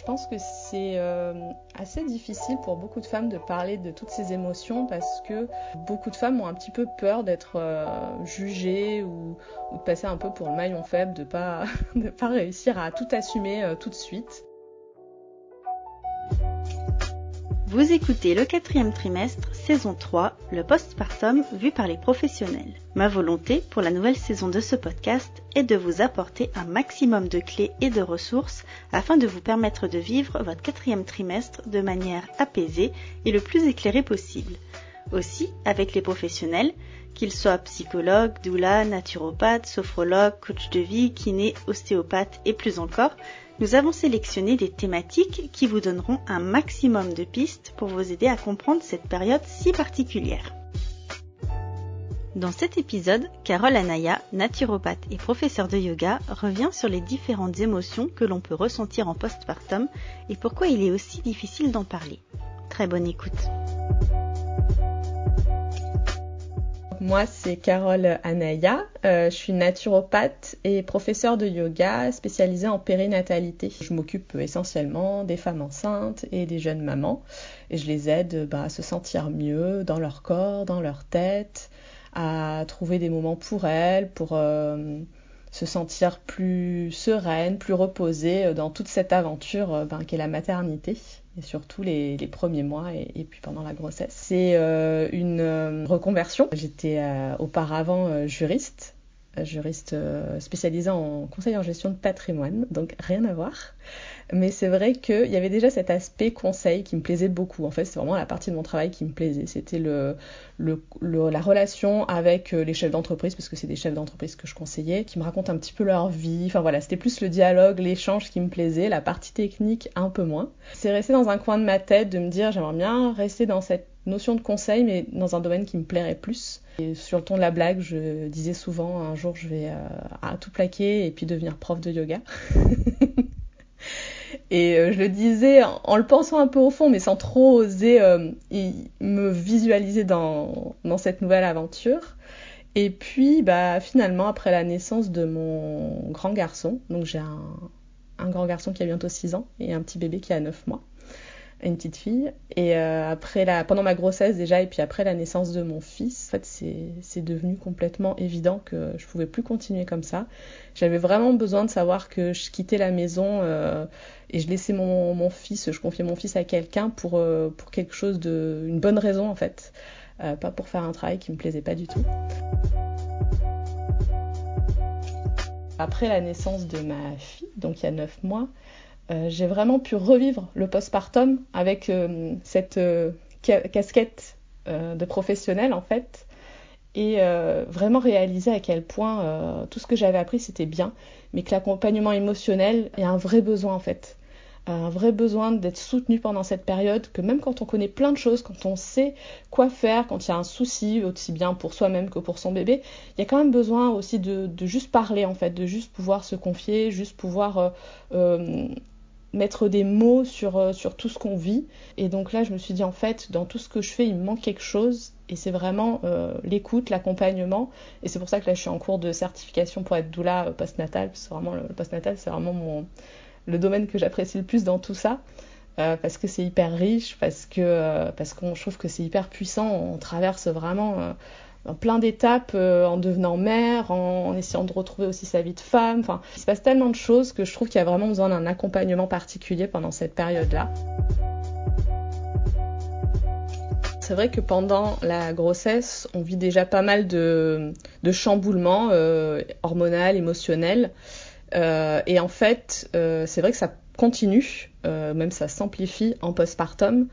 Je pense que c'est euh, assez difficile pour beaucoup de femmes de parler de toutes ces émotions parce que beaucoup de femmes ont un petit peu peur d'être euh, jugées ou, de passer un peu pour le maillon faible, de pas de pas réussir à tout assumer euh, tout de suite. Vous écoutez le quatrième trimestre, saison 3, le postpartum vu par les professionnels. Ma volonté pour la nouvelle saison de ce podcast est de vous apporter un maximum de clés et de ressources afin de vous permettre de vivre votre quatrième trimestre de manière apaisée et le plus éclairée possible. Aussi, avec les professionnels, qu'ils soient psychologues, doula, naturopathes, sophrologues, coach de vie, kiné, ostéopathes et plus encore, nous avons sélectionné des thématiques qui vous donneront un maximum de pistes pour vous aider à comprendre cette période si particulière. Dans cet épisode, Carole Anaya, naturopathe et professeure de yoga, revient sur les différentes émotions que l'on peut ressentir en postpartum et pourquoi il est aussi difficile d'en parler. Très bonne écoute. Moi, c'est Carole Anaya. Euh, je suis naturopathe et professeure de yoga spécialisée en périnatalité. Je m'occupe essentiellement des femmes enceintes et des jeunes mamans et je les aide bah, à se sentir mieux dans leur corps, dans leur tête, à trouver des moments pour elles, pour euh, se sentir plus sereine, plus reposée dans toute cette aventure euh, ben, qu'est la maternité et surtout les, premiers mois et, puis pendant la grossesse. C'est euh, une euh, reconversion. J'étais euh, auparavant juriste, juriste spécialisée en conseil en gestion de patrimoine, donc rien à voir. Mais c'est vrai qu'il y avait déjà cet aspect conseil qui me plaisait beaucoup. En fait, c'est vraiment la partie de mon travail qui me plaisait. C'était le, le, la relation avec les chefs d'entreprise, parce que c'est des chefs d'entreprise que je conseillais, qui me racontent un petit peu leur vie. Enfin voilà, c'était plus le dialogue, l'échange qui me plaisait, la partie technique un peu moins. C'est resté dans un coin de ma tête de me dire j'aimerais bien rester dans cette notion de conseil, mais dans un domaine qui me plairait plus. Et sur le ton de la blague, je disais souvent un jour je vais euh, à tout plaquer et puis devenir prof de yoga. Et euh, je le disais en, le pensant un peu au fond, mais sans trop oser euh, me visualiser dans, dans, cette nouvelle aventure. Et puis, bah, finalement, après la naissance de mon grand garçon, donc j'ai un, un, grand garçon qui a bientôt 6 ans et un petit bébé qui a 9 mois, une petite fille. Et euh, après la, pendant ma grossesse déjà, et puis après la naissance de mon fils, en fait, c'est devenu complètement évident que je pouvais plus continuer comme ça. J'avais vraiment besoin de savoir que je quittais la maison euh, et je laissais mon, mon, fils, je confiais mon fils à quelqu'un pour, euh, pour quelque chose de, une bonne raison en fait, pas pour faire un travail qui me plaisait pas du tout. Après la naissance de ma fille, donc il y a 9 mois, j'ai vraiment pu revivre le postpartum avec euh, cette euh, casquette de professionnel en fait et vraiment réaliser à quel point tout ce que j'avais appris c'était bien mais que l'accompagnement émotionnel est un vrai besoin en fait. Un vrai besoin d'être soutenu pendant cette période, que même quand on connaît plein de choses, quand on sait quoi faire, quand il y a un souci, aussi bien pour soi-même que pour son bébé, il y a quand même besoin aussi de, juste parler en fait, de juste pouvoir se confier, juste pouvoir euh, euh, mettre des mots sur, euh, sur tout ce qu'on vit. Et donc là, je me suis dit, en fait, dans tout ce que je fais, il me manque quelque chose. Et c'est vraiment euh, l'écoute, l'accompagnement. Et c'est pour ça que là, je suis en cours de certification pour être doula euh, postnatal. C'est vraiment le, postnatal, c'est vraiment mon, le domaine que j'apprécie le plus dans tout ça. parce que c'est hyper riche, parce que parce qu'on trouve que c'est hyper puissant. On traverse vraiment plein d'étapes euh, en devenant mère, en, essayant de retrouver aussi sa vie de femme. Enfin, il se passe tellement de choses que je trouve qu'il y a vraiment besoin d'un accompagnement particulier pendant cette période-là. C'est vrai que pendant la grossesse, on vit déjà pas mal de, de chamboulements euh, hormonaux, émotionnels. Euh, et en fait, euh, c'est vrai que ça continue, même ça s'amplifie en postpartum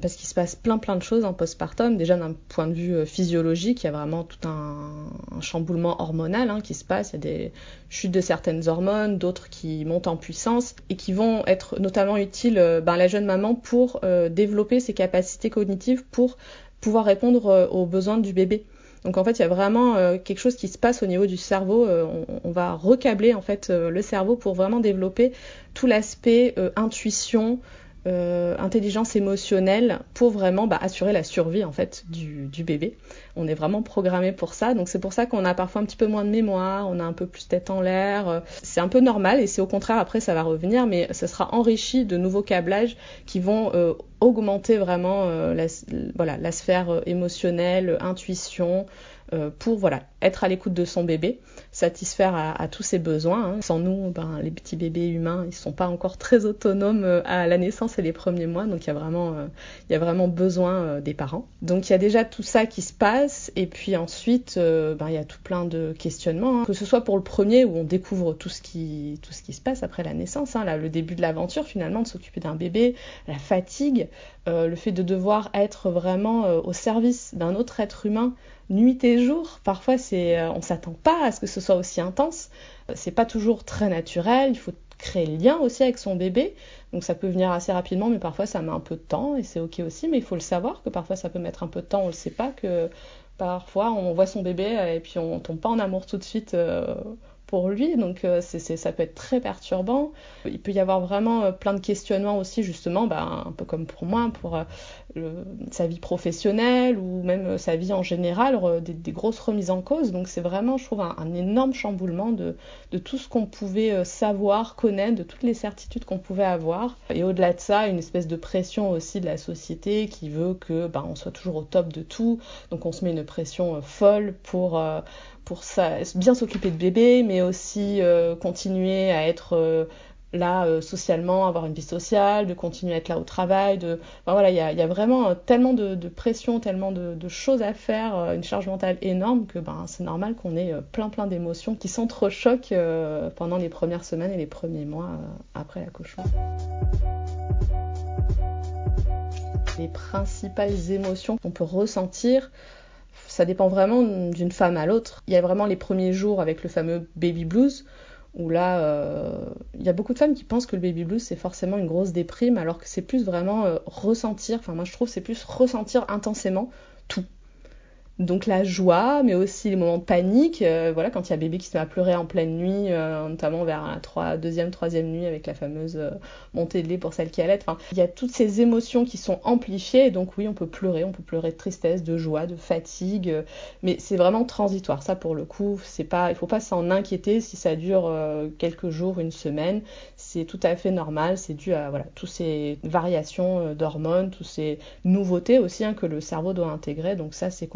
parce qu'il se passe plein plein de choses en postpartum. Déjà d'un point de vue euh, physiologique, il y a vraiment tout un, chamboulement hormonal hein, qui se passe. Il y a des chutes de certaines hormones, d'autres qui montent en puissance et qui vont être notamment utiles euh, ben, à la jeune maman pour euh, développer ses capacités cognitives pour pouvoir répondre aux besoins du bébé. Donc en fait, il y a vraiment quelque chose qui se passe au niveau du cerveau. On, va recabler en fait le cerveau pour vraiment développer tout l'aspect intuition, euh, intelligence émotionnelle pour vraiment bah, assurer la survie en fait du, du, bébé. On est vraiment programmé pour ça, donc c'est pour ça qu'on a parfois un petit peu moins de mémoire, on a un peu plus tête en l'air. C'est un peu normal et c'est au contraire après ça va revenir, mais ce sera enrichi de nouveaux câblages qui vont euh, augmenter vraiment euh, la, voilà, la sphère émotionnelle, intuition, euh, pour voilà être à l'écoute de son bébé, satisfaire à, tous ses besoins. Hein. Sans nous, ben, les petits bébés humains, ils sont pas encore très autonomes euh, à la naissance et les premiers mois, donc il y a vraiment, euh, il y a vraiment besoin des parents. Donc il y a déjà tout ça qui se passe, et puis ensuite, ben, il y a tout plein de questionnements, hein. que ce soit pour le premier où on découvre tout ce qui, tout ce qui se passe après la naissance, hein, là, le début de l'aventure finalement, de s'occuper d'un bébé, la fatigue, le fait de devoir être vraiment au service d'un autre être humain nuit et jour. Parfois, c'est, euh, on s'attend pas à ce que ce soit aussi intense. C'est pas toujours très naturel. Il faut créer le lien aussi avec son bébé. Donc ça peut venir assez rapidement, mais parfois ça met un peu de temps et c'est ok aussi. Mais il faut le savoir que parfois ça peut mettre un peu de temps. On le sait pas que parfois on voit son bébé et puis on tombe pas en amour tout de suite. Euh, pour lui, donc euh, ça peut être très perturbant. Il peut y avoir vraiment euh, plein de questionnements aussi, justement, bah, un peu comme pour moi, pour euh, sa vie professionnelle ou même sa vie en général, des, grosses remises en cause. Donc c'est vraiment, je trouve, un, énorme chamboulement de, de, tout ce qu'on pouvait savoir, connaître, de toutes les certitudes qu'on pouvait avoir. Et au-delà de ça, une espèce de pression aussi de la société qui veut que bah, on soit toujours au top de tout. Donc on se met une pression folle pour pour bien s'occuper de bébé, mais aussi euh, continuer à être euh, là euh, socialement, avoir une vie sociale, de continuer à être là au travail. De... voilà, il y a, vraiment tellement de, pression, tellement de, choses à faire, une charge mentale énorme que ben, c'est normal qu'on ait plein plein d'émotions qui s'entrechoquent pendant les premières semaines et les premiers mois après l'accouchement. Les principales émotions qu'on peut ressentir, ça dépend vraiment d'une femme à l'autre. Il y a vraiment les premiers jours avec le fameux baby blues, où là, euh, il y a beaucoup de femmes qui pensent que le baby blues c'est forcément une grosse déprime, alors que c'est plus vraiment euh, ressentir, enfin moi je trouve c'est plus ressentir intensément tout. Donc la joie, mais aussi les moments de panique, euh, voilà, quand il y a bébé qui se met à pleurer en pleine nuit, euh, notamment vers la deuxième, troisième nuit avec la fameuse euh, montée de lait pour celle qui allait. Enfin, il y a toutes ces émotions qui sont amplifiées, et donc oui, on peut pleurer, on peut pleurer de tristesse, de joie, de fatigue, mais c'est vraiment transitoire. Ça, pour le coup, c'est pas, il faut pas s'en inquiéter si ça dure quelques jours, une semaine. C'est tout à fait normal. C'est dû à voilà, toutes ces variations d'hormones, toutes ces nouveautés aussi hein, que le cerveau doit intégrer. Donc ça, c'est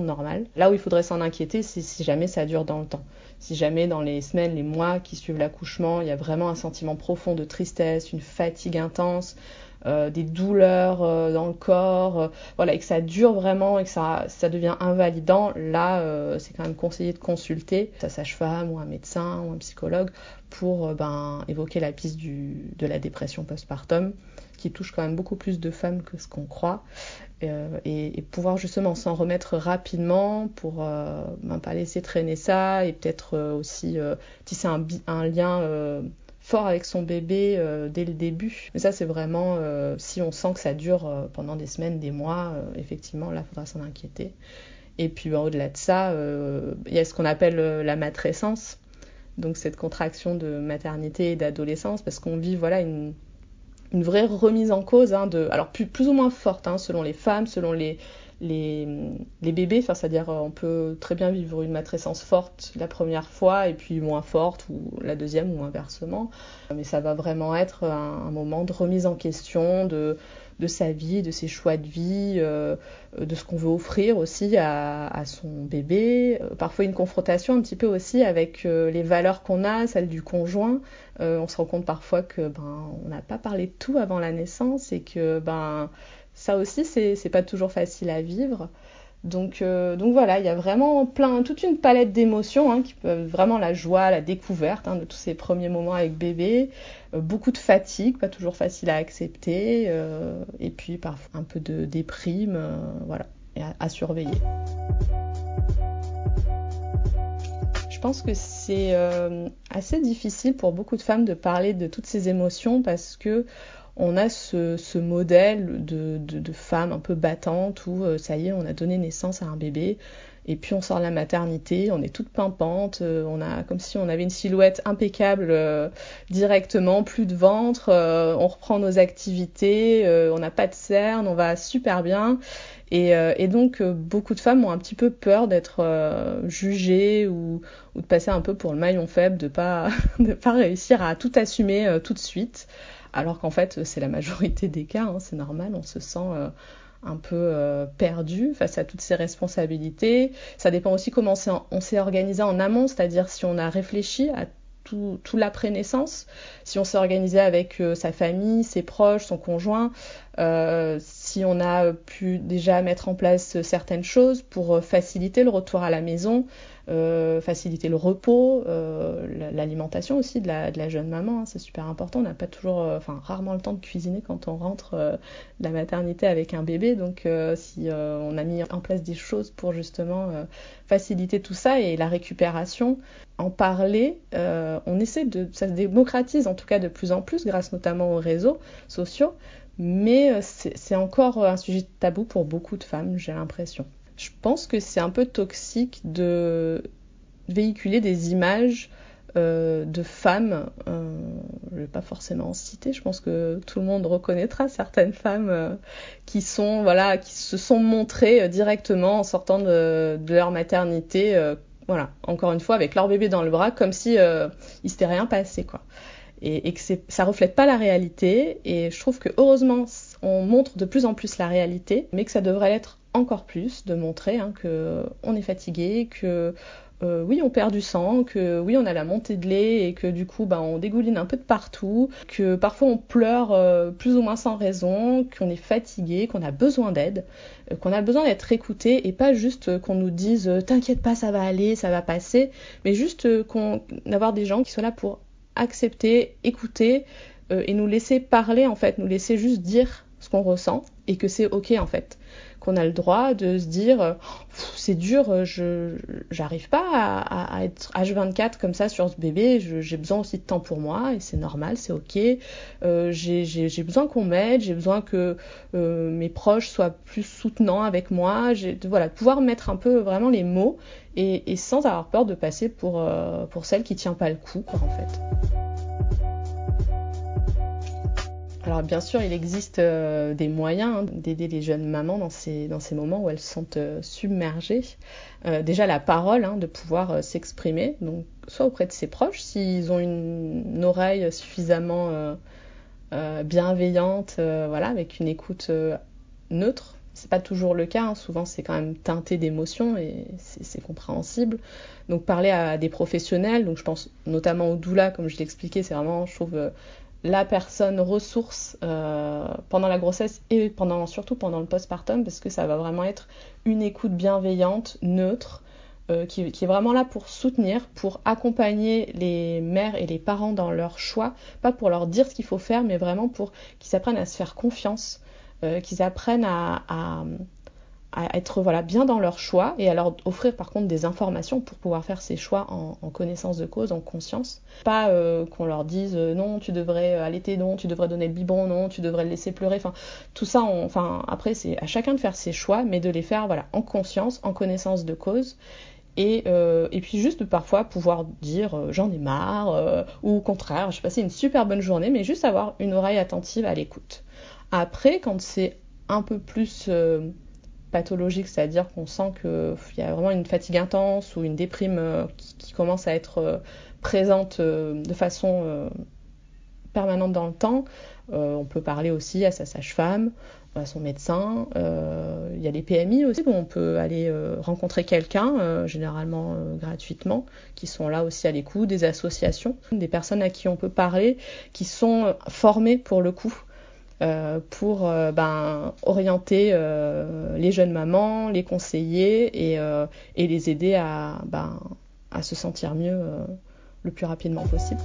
normal. Là où il faudrait s'en inquiéter, c'est si jamais ça dure dans le temps. Si jamais dans les semaines, les mois qui suivent l'accouchement, il y a vraiment un sentiment profond de tristesse, une fatigue intense, euh, des douleurs euh, dans le corps, euh, voilà, et que ça dure vraiment et que ça, ça devient invalidant, là, c'est quand même conseillé de consulter sa sage-femme ou un médecin ou un psychologue pour ben, évoquer la piste de la dépression postpartum qui touche quand même beaucoup plus de femmes que ce qu'on croit, euh, et, pouvoir justement s'en remettre rapidement pour ne euh, ben, pas laisser traîner ça, et peut-être euh, aussi tisser un, un lien fort avec son bébé dès le début. Mais ça, c'est vraiment si on sent que ça dure pendant des semaines, des mois, effectivement, là, il faudra s'en inquiéter. Et puis ben, au-delà de ça, il y a ce qu'on appelle la matrescence, donc cette contraction de maternité et d'adolescence, parce qu'on vit voilà une une vraie remise en cause, hein, de, alors plus, ou moins forte, hein, selon les femmes, selon les, les, bébés, c'est-à-dire euh, on peut très bien vivre une matrescence forte la première fois et puis moins forte ou la deuxième ou inversement, mais ça va vraiment être un moment de remise en question, de, de sa vie, de ses choix de vie, euh, de ce qu'on veut offrir aussi à, à son bébé. Euh, parfois une confrontation un petit peu aussi avec euh, les valeurs qu'on a, celles du conjoint. on se rend compte parfois que ben on n'a pas parlé de tout avant la naissance et que ben ça aussi c'est pas toujours facile à vivre. Donc, euh, donc voilà, il y a vraiment plein, toute une palette d'émotions hein, qui peuvent vraiment la joie, la découverte hein, de tous ces premiers moments avec bébé, euh, beaucoup de fatigue, pas toujours facile à accepter, euh, et puis parfois un peu de déprime, voilà, à, surveiller. Je pense que c'est assez difficile pour beaucoup de femmes de parler de toutes ces émotions parce que on a ce, modèle de, femme un peu battante où euh, ça y est, on a donné naissance à un bébé Et puis on sort de la maternité, on est toute pimpante, euh, on a comme si on avait une silhouette impeccable euh, directement, plus de ventre, on reprend nos activités, on n'a pas de cernes, on va super bien. Et, et donc beaucoup de femmes ont un petit peu peur d'être jugées ou, ou, de passer un peu pour le maillon faible, de pas de pas réussir à tout assumer tout de suite. Alors qu'en fait c'est la majorité des cas, hein, c'est normal, on se sent un peu euh, perdu face à toutes ces responsabilités. Ça dépend aussi comment on s'est organisé en amont, c'est-à-dire si on a réfléchi à tout, tout l'après-naissance, si on s'est organisé avec euh, sa famille, ses proches, son conjoint, euh, si on a pu déjà mettre en place certaines choses pour faciliter le retour à la maison, euh, faciliter le repos, euh, l'alimentation aussi de la, jeune maman, hein, c'est super important. On n'a pas toujours, euh, enfin rarement le temps de cuisiner quand on rentre de la maternité avec un bébé, donc si on a mis en place des choses pour justement faciliter tout ça et la récupération, en parler, on essaie de, ça se démocratise en tout cas de plus en plus grâce notamment aux réseaux sociaux, mais c'est encore un sujet tabou pour beaucoup de femmes, j'ai l'impression je pense que c'est un peu toxique de véhiculer des images euh, de femmes, euh, je ne vais pas forcément en citer, je pense que tout le monde reconnaîtra certaines femmes euh, qui sont voilà, qui se sont montrées directement en sortant de, de leur maternité, voilà, encore une fois avec leur bébé dans le bras, comme si il s'était rien passé quoi. Et, que ça reflète pas la réalité. Et je trouve que heureusement on montre de plus en plus la réalité, mais que ça devrait l'être encore plus, de montrer hein, que on est fatigué, que euh, oui on perd du sang, que oui on a la montée de lait et que du coup bah, on dégouline un peu de partout, que parfois on pleure euh, plus ou moins sans raison, qu'on est fatigué, qu'on a besoin d'aide, euh, qu'on a besoin d'être écouté et pas juste qu'on nous dise t'inquiète pas ça va aller, ça va passer, mais juste qu'on d'avoir des gens qui soient là pour accepter, écouter et nous laisser parler en fait, nous laisser juste dire qu'on ressent et que c'est ok en fait. Qu'on a le droit de se dire c'est dur je j'arrive pas à, être H24 comme ça sur ce bébé j'ai besoin aussi de temps pour moi et c'est normal c'est ok. Euh, j'ai besoin qu'on m'aide j'ai besoin que euh, mes proches soient plus soutenants avec moi. J'ai voilà pouvoir mettre un peu vraiment les mots et, sans avoir peur de passer pour euh, pour celle qui tient pas le coup quoi en fait alors bien sûr, il existe euh, des moyens hein, d'aider les jeunes mamans dans ces, dans ces moments où elles sont euh, submergées. Euh, déjà la parole, hein, de pouvoir s'exprimer, donc soit auprès de ses proches, s'ils ont une, oreille suffisamment bienveillante, voilà, avec une écoute neutre. C'est pas toujours le cas, hein. souvent c'est quand même teinté d'émotions et c'est compréhensible. Donc parler à des professionnels, donc je pense notamment au doula, comme je l'expliquais, c'est vraiment, je trouve, la personne ressource euh, pendant la grossesse et pendant, surtout pendant le postpartum parce que ça va vraiment être une écoute bienveillante, neutre, euh, qui, qui, est vraiment là pour soutenir, pour accompagner les mères et les parents dans leur choix, pas pour leur dire ce qu'il faut faire, mais vraiment pour qu'ils apprennent à se faire confiance, euh, qu'ils apprennent à, à à être voilà bien dans leur choix et à leur offrir par contre des informations pour pouvoir faire ces choix en, connaissance de cause, en conscience. Pas euh, qu'on leur dise euh, non tu devrais allaiter, non tu devrais donner le biberon, non tu devrais le laisser pleurer. Enfin tout ça, enfin après c'est à chacun de faire ses choix, mais de les faire voilà en conscience, en connaissance de cause. Et, euh, et puis juste parfois pouvoir dire j'en ai marre ou au contraire j'ai passé une super bonne journée mais juste avoir une oreille attentive à l'écoute. Après quand c'est un peu plus pathologique, c'est-à-dire qu'on sent qu'il y a vraiment une fatigue intense ou une déprime euh, qui, commence à être euh, présente euh, de façon permanente dans le temps. on peut parler aussi à sa sage-femme, à son médecin. Il y a les PMI aussi, on peut aller rencontrer quelqu'un, généralement gratuitement, qui sont là aussi à l'écoute, des associations, des personnes à qui on peut parler, qui sont formées pour le coup pour euh, ben, orienter euh, les jeunes mamans, les conseiller et, les aider ben, à, se sentir mieux le plus rapidement possible.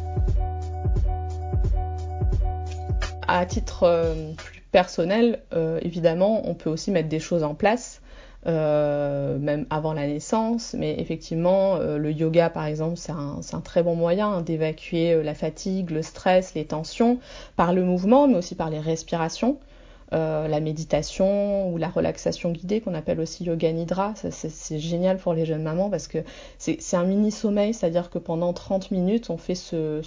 À titre plus personnel, évidemment, on peut aussi mettre des choses en place euh, même avant la naissance. Mais effectivement, euh, le yoga, par exemple, c'est un, un, très bon moyen hein, d'évacuer euh, la fatigue, le stress, les tensions, par le mouvement, mais aussi par les respirations. Euh, la méditation ou la relaxation guidée qu'on appelle aussi yoga nidra. C'est génial pour les jeunes mamans parce que c'est un mini sommeil, c'est-à-dire que pendant 30 minutes on fait ce,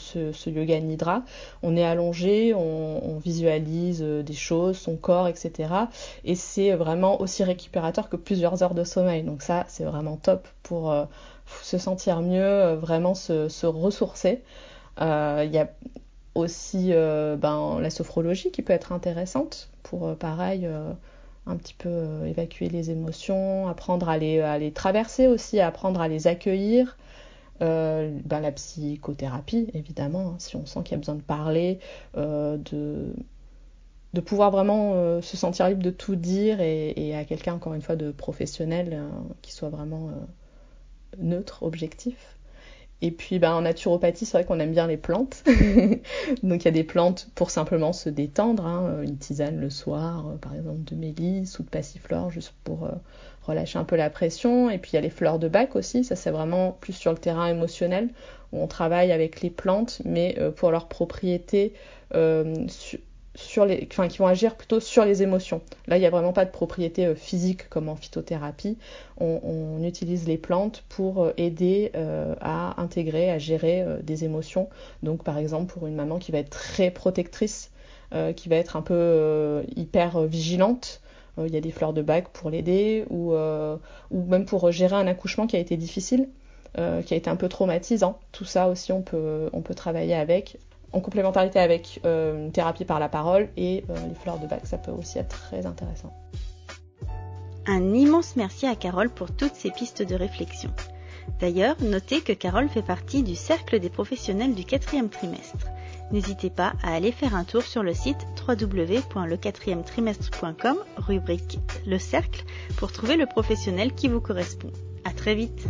yoga nidra, on est allongé, on, visualise euh, des choses, son corps, etc. Et c'est vraiment aussi récupérateur que plusieurs heures de sommeil. Donc ça c'est vraiment top pour euh, se sentir mieux, vraiment se, se ressourcer. Il y a aussi euh, ben, la sophrologie qui peut être intéressante pour, euh, pareil, euh, un petit peu évacuer les émotions, apprendre à les, traverser aussi, apprendre à les accueillir. Ben, la psychothérapie, évidemment, hein, si on sent qu'il y a besoin de parler, de, pouvoir vraiment se sentir libre de tout dire et à quelqu'un, encore une fois, de professionnel qui soit vraiment neutre, objectif. Et puis ben, en naturopathie, c'est vrai qu'on aime bien les plantes. Donc il y a des plantes pour simplement se détendre, hein. une tisane le soir, euh, par exemple de mélisse ou de passiflore, juste pour euh, relâcher un peu la pression. Et puis il y a les fleurs de bac aussi, ça c'est vraiment plus sur le terrain émotionnel, où on travaille avec les plantes, mais euh, pour leurs propriétés sur les, enfin, qui vont agir plutôt sur les émotions. Là, il n'y a vraiment pas de propriété euh, physique comme en phytothérapie. On, utilise les plantes pour euh, aider euh, à intégrer, à gérer des émotions. Donc, par exemple, pour une maman qui va être très protectrice, qui va être un peu hyper vigilante, il y a des fleurs de bac pour l'aider, ou, même pour gérer un accouchement qui a été difficile. qui a été un peu traumatisant. Tout ça aussi, on peut, on peut travailler avec en complémentarité avec euh, une thérapie par la parole et euh, les fleurs de bac, ça peut aussi être très intéressant. Un immense merci à Carole pour toutes ces pistes de réflexion. D'ailleurs, notez que Carole fait partie du cercle des professionnels du quatrième trimestre. N'hésitez pas à aller faire un tour sur le site www.le4e-trimestre.com, rubrique Le Cercle, pour trouver le professionnel qui vous correspond. À très vite!